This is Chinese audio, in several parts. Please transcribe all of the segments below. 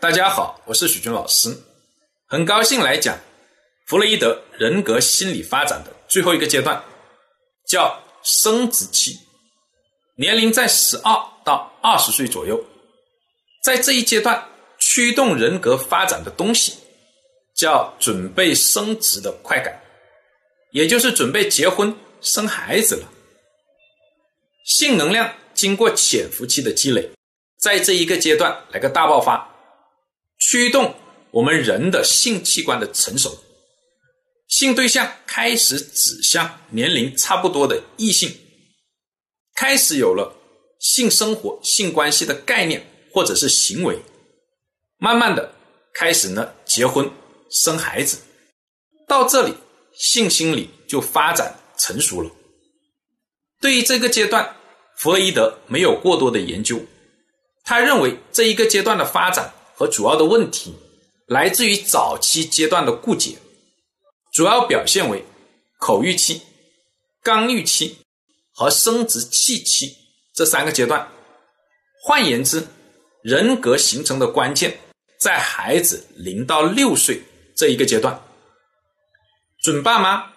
大家好，我是许军老师，很高兴来讲弗洛伊德人格心理发展的最后一个阶段，叫生殖期，年龄在十二到二十岁左右，在这一阶段驱动人格发展的东西，叫准备生殖的快感，也就是准备结婚生孩子了。性能量经过潜伏期的积累，在这一个阶段来个大爆发。驱动我们人的性器官的成熟，性对象开始指向年龄差不多的异性，开始有了性生活、性关系的概念或者是行为，慢慢的开始呢结婚生孩子，到这里性心理就发展成熟了。对于这个阶段，弗洛伊德没有过多的研究，他认为这一个阶段的发展。和主要的问题来自于早期阶段的固解，主要表现为口欲期、刚欲期和生殖器期这三个阶段。换言之，人格形成的关键在孩子零到六岁这一个阶段。准爸妈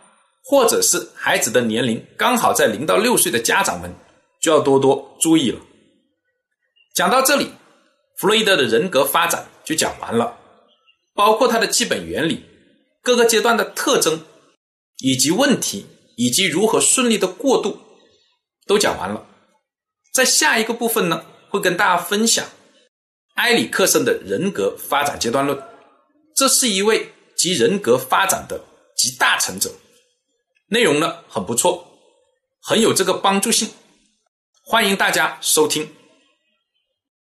或者是孩子的年龄刚好在零到六岁的家长们就要多多注意了。讲到这里。弗洛伊德的人格发展就讲完了，包括它的基本原理、各个阶段的特征，以及问题，以及如何顺利的过渡，都讲完了。在下一个部分呢，会跟大家分享埃里克森的人格发展阶段论，这是一位集人格发展的集大成者，内容呢很不错，很有这个帮助性，欢迎大家收听。